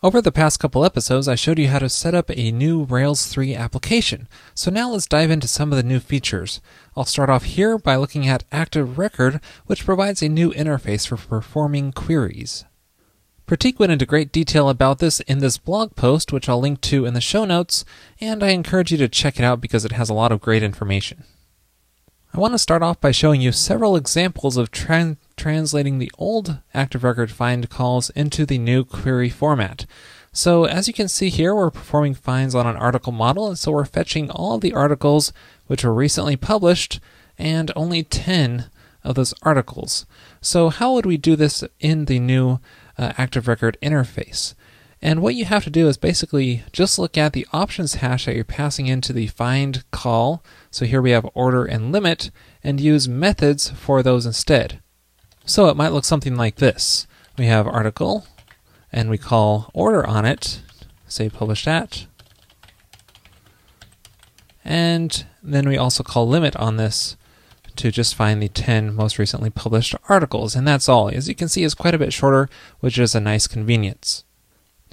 Over the past couple episodes, I showed you how to set up a new Rails 3 application. So now let's dive into some of the new features. I'll start off here by looking at Active Record, which provides a new interface for performing queries. Pratik went into great detail about this in this blog post, which I'll link to in the show notes, and I encourage you to check it out because it has a lot of great information. I want to start off by showing you several examples of tra- translating the old Active Record find calls into the new query format. So as you can see here, we're performing finds on an article model, and so we're fetching all of the articles which were recently published and only 10 of those articles. So how would we do this in the new uh, Active Record interface? And what you have to do is basically just look at the options hash that you're passing into the find call. So here we have order and limit, and use methods for those instead. So it might look something like this. We have article, and we call order on it, say publish at. And then we also call limit on this to just find the 10 most recently published articles. And that's all. As you can see, it's quite a bit shorter, which is a nice convenience.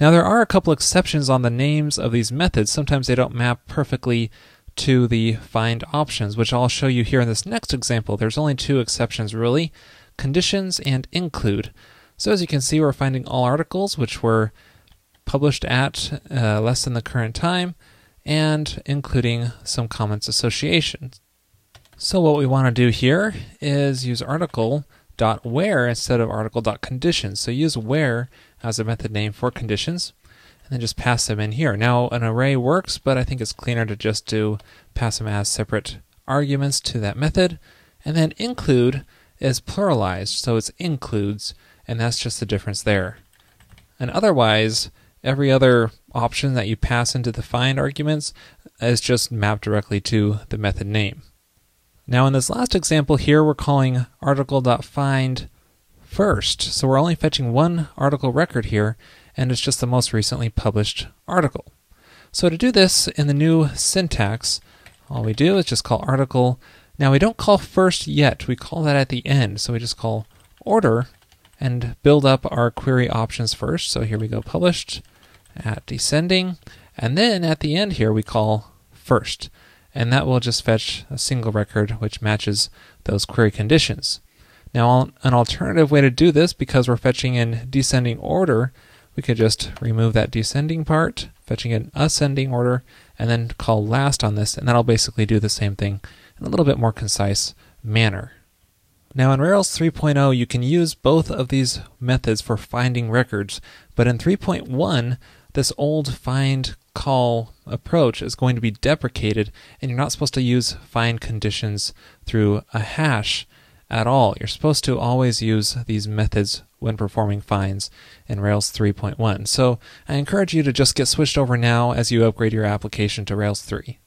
Now, there are a couple exceptions on the names of these methods. Sometimes they don't map perfectly to the find options, which I'll show you here in this next example. There's only two exceptions really conditions and include. So, as you can see, we're finding all articles which were published at uh, less than the current time and including some comments associations. So, what we want to do here is use article dot where instead of article dot conditions. So use where as a method name for conditions, and then just pass them in here. Now an array works, but I think it's cleaner to just do pass them as separate arguments to that method, and then include is pluralized, so it's includes, and that's just the difference there. And otherwise, every other option that you pass into the find arguments is just mapped directly to the method name. Now in this last example here, we're calling article.find first. So we're only fetching one article record here, and it's just the most recently published article. So to do this in the new syntax, all we do is just call article. Now we don't call first yet, we call that at the end. So we just call order and build up our query options first. So here we go published at descending. And then at the end here we call first and that will just fetch a single record which matches those query conditions. Now, an alternative way to do this, because we're fetching in descending order, we could just remove that descending part, fetching in ascending order, and then call last on this, and that'll basically do the same thing in a little bit more concise manner. Now, in Rails 3.0, you can use both of these methods for finding records, but in 3.1, this old find call approach is going to be deprecated, and you're not supposed to use find conditions through a hash at all. You're supposed to always use these methods when performing finds in Rails 3.1. So I encourage you to just get switched over now as you upgrade your application to Rails 3.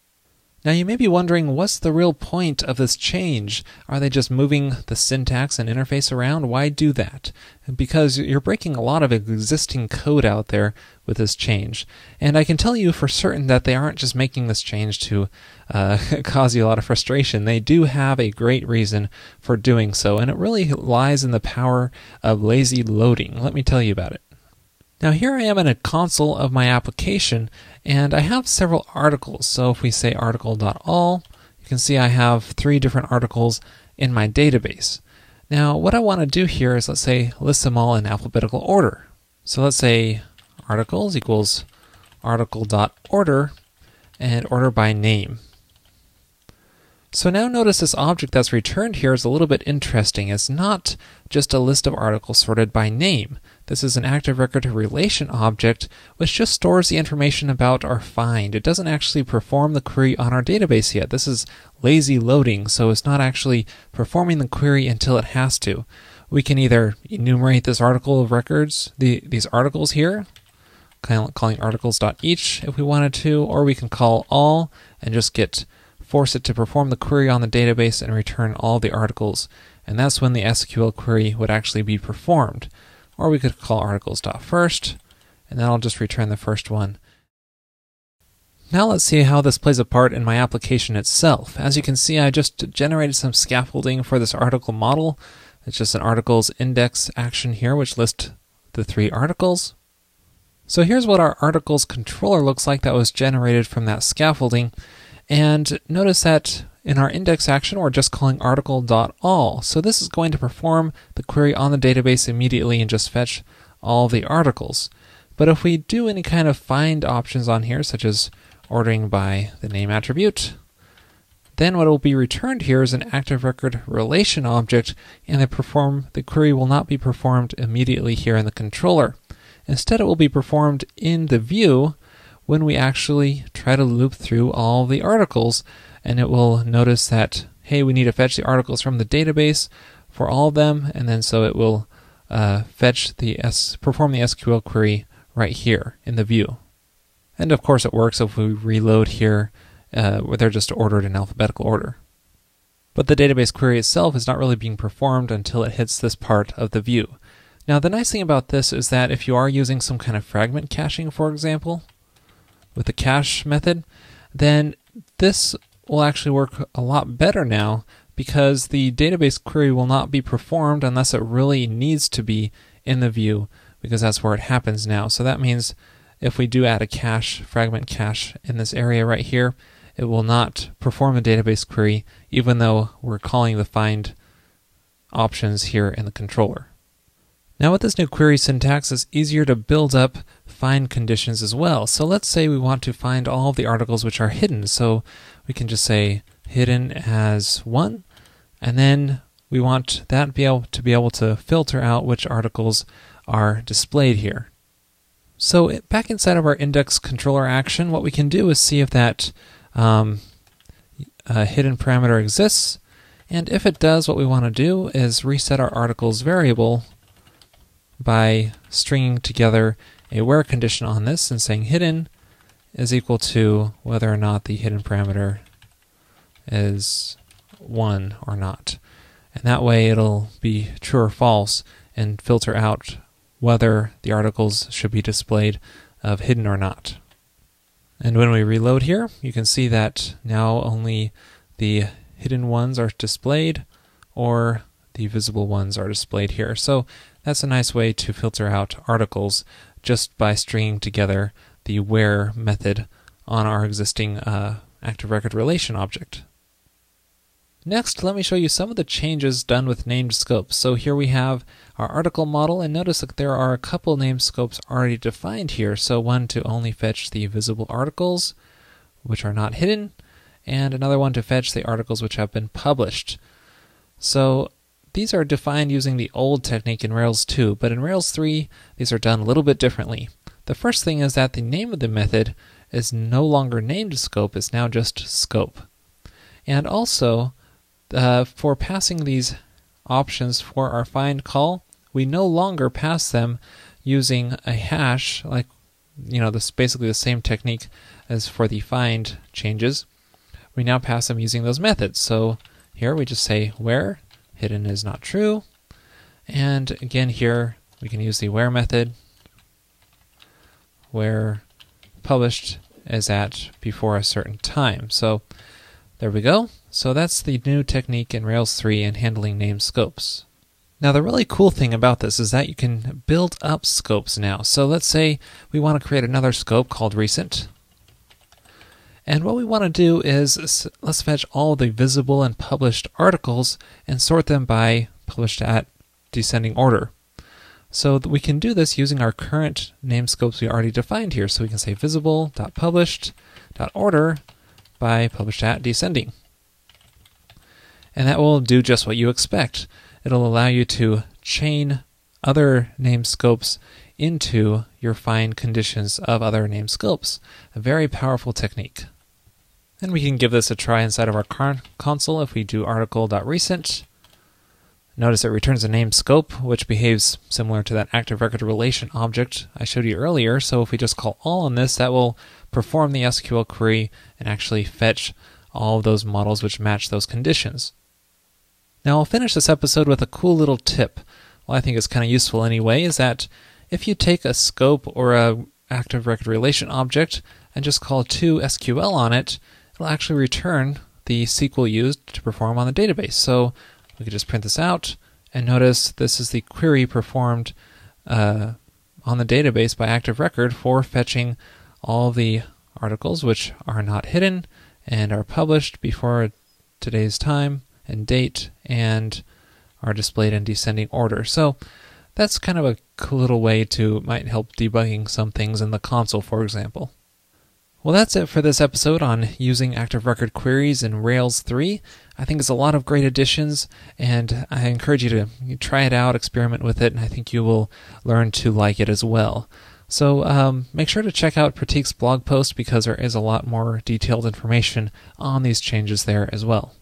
Now you may be wondering what's the real point of this change? Are they just moving the syntax and interface around? Why do that? Because you're breaking a lot of existing code out there with this change. And I can tell you for certain that they aren't just making this change to uh, cause you a lot of frustration. They do have a great reason for doing so, and it really lies in the power of lazy loading. Let me tell you about it. Now here I am in a console of my application and I have several articles. So if we say article.all, you can see I have three different articles in my database. Now what I want to do here is let's say list them all in alphabetical order. So let's say articles equals article.order and order by name. So now notice this object that's returned here is a little bit interesting. It's not just a list of articles sorted by name. This is an active record relation object which just stores the information about our find. It doesn't actually perform the query on our database yet. This is lazy loading, so it's not actually performing the query until it has to. We can either enumerate this article of records, the, these articles here, calling articles.each if we wanted to, or we can call all and just get force it to perform the query on the database and return all the articles, and that's when the SQL query would actually be performed. Or we could call articles.first, and then I'll just return the first one. Now let's see how this plays a part in my application itself. As you can see, I just generated some scaffolding for this article model. It's just an articles index action here, which lists the three articles. So here's what our articles controller looks like that was generated from that scaffolding. And notice that in our index action, we're just calling article.all. So this is going to perform the query on the database immediately and just fetch all the articles. But if we do any kind of find options on here, such as ordering by the name attribute, then what will be returned here is an active record relation object, and the perform the query will not be performed immediately here in the controller. Instead, it will be performed in the view when we actually try to loop through all the articles, and it will notice that hey, we need to fetch the articles from the database for all of them, and then so it will uh, fetch the S, perform the SQL query right here in the view. And of course, it works if we reload here, uh, where they're just ordered in alphabetical order. But the database query itself is not really being performed until it hits this part of the view. Now, the nice thing about this is that if you are using some kind of fragment caching, for example, with the cache method, then this will actually work a lot better now because the database query will not be performed unless it really needs to be in the view because that's where it happens now. So that means if we do add a cache, fragment cache in this area right here, it will not perform a database query even though we're calling the find options here in the controller. Now with this new query syntax, it's easier to build up find conditions as well. So let's say we want to find all the articles which are hidden. So we can just say hidden as 1, and then we want that be able to be able to filter out which articles are displayed here. So back inside of our index controller action, what we can do is see if that um, hidden parameter exists. And if it does, what we want to do is reset our articles variable by stringing together a where condition on this and saying hidden is equal to whether or not the hidden parameter is 1 or not. And that way it'll be true or false and filter out whether the articles should be displayed of hidden or not. And when we reload here, you can see that now only the hidden ones are displayed or the visible ones are displayed here. So that's a nice way to filter out articles just by stringing together the where method on our existing uh, active record relation object. Next, let me show you some of the changes done with named scopes. So here we have our article model, and notice that there are a couple named scopes already defined here. So one to only fetch the visible articles, which are not hidden, and another one to fetch the articles which have been published. So these are defined using the old technique in Rails 2, but in Rails 3, these are done a little bit differently. The first thing is that the name of the method is no longer named scope, it's now just scope. And also, uh, for passing these options for our find call, we no longer pass them using a hash, like you know, this basically the same technique as for the find changes. We now pass them using those methods. So here we just say where hidden is not true, and again here we can use the where method, where published is at before a certain time. So there we go. So that's the new technique in Rails 3 in handling name scopes. Now the really cool thing about this is that you can build up scopes now. So let's say we want to create another scope called recent. And what we want to do is let's fetch all the visible and published articles and sort them by published at descending order. So we can do this using our current name scopes we already defined here. So we can say visible.published.order by published at descending. And that will do just what you expect. It'll allow you to chain other name scopes into your find conditions of other name scopes. A very powerful technique. And we can give this a try inside of our console if we do article.recent. Notice it returns a name scope, which behaves similar to that active record relation object I showed you earlier. So if we just call all on this, that will perform the SQL query and actually fetch all of those models which match those conditions. Now I'll finish this episode with a cool little tip. Well, I think it's kind of useful anyway, is that if you take a scope or a active record relation object and just call to SQL on it, it'll actually return the SQL used to perform on the database. So we could just print this out and notice this is the query performed uh, on the database by Active Record for fetching all the articles which are not hidden and are published before today's time and date and are displayed in descending order. So that's kind of a little way to might help debugging some things in the console, for example. Well, that's it for this episode on using Active Record queries in Rails 3. I think it's a lot of great additions, and I encourage you to try it out, experiment with it, and I think you will learn to like it as well. So um, make sure to check out Pratik's blog post because there is a lot more detailed information on these changes there as well.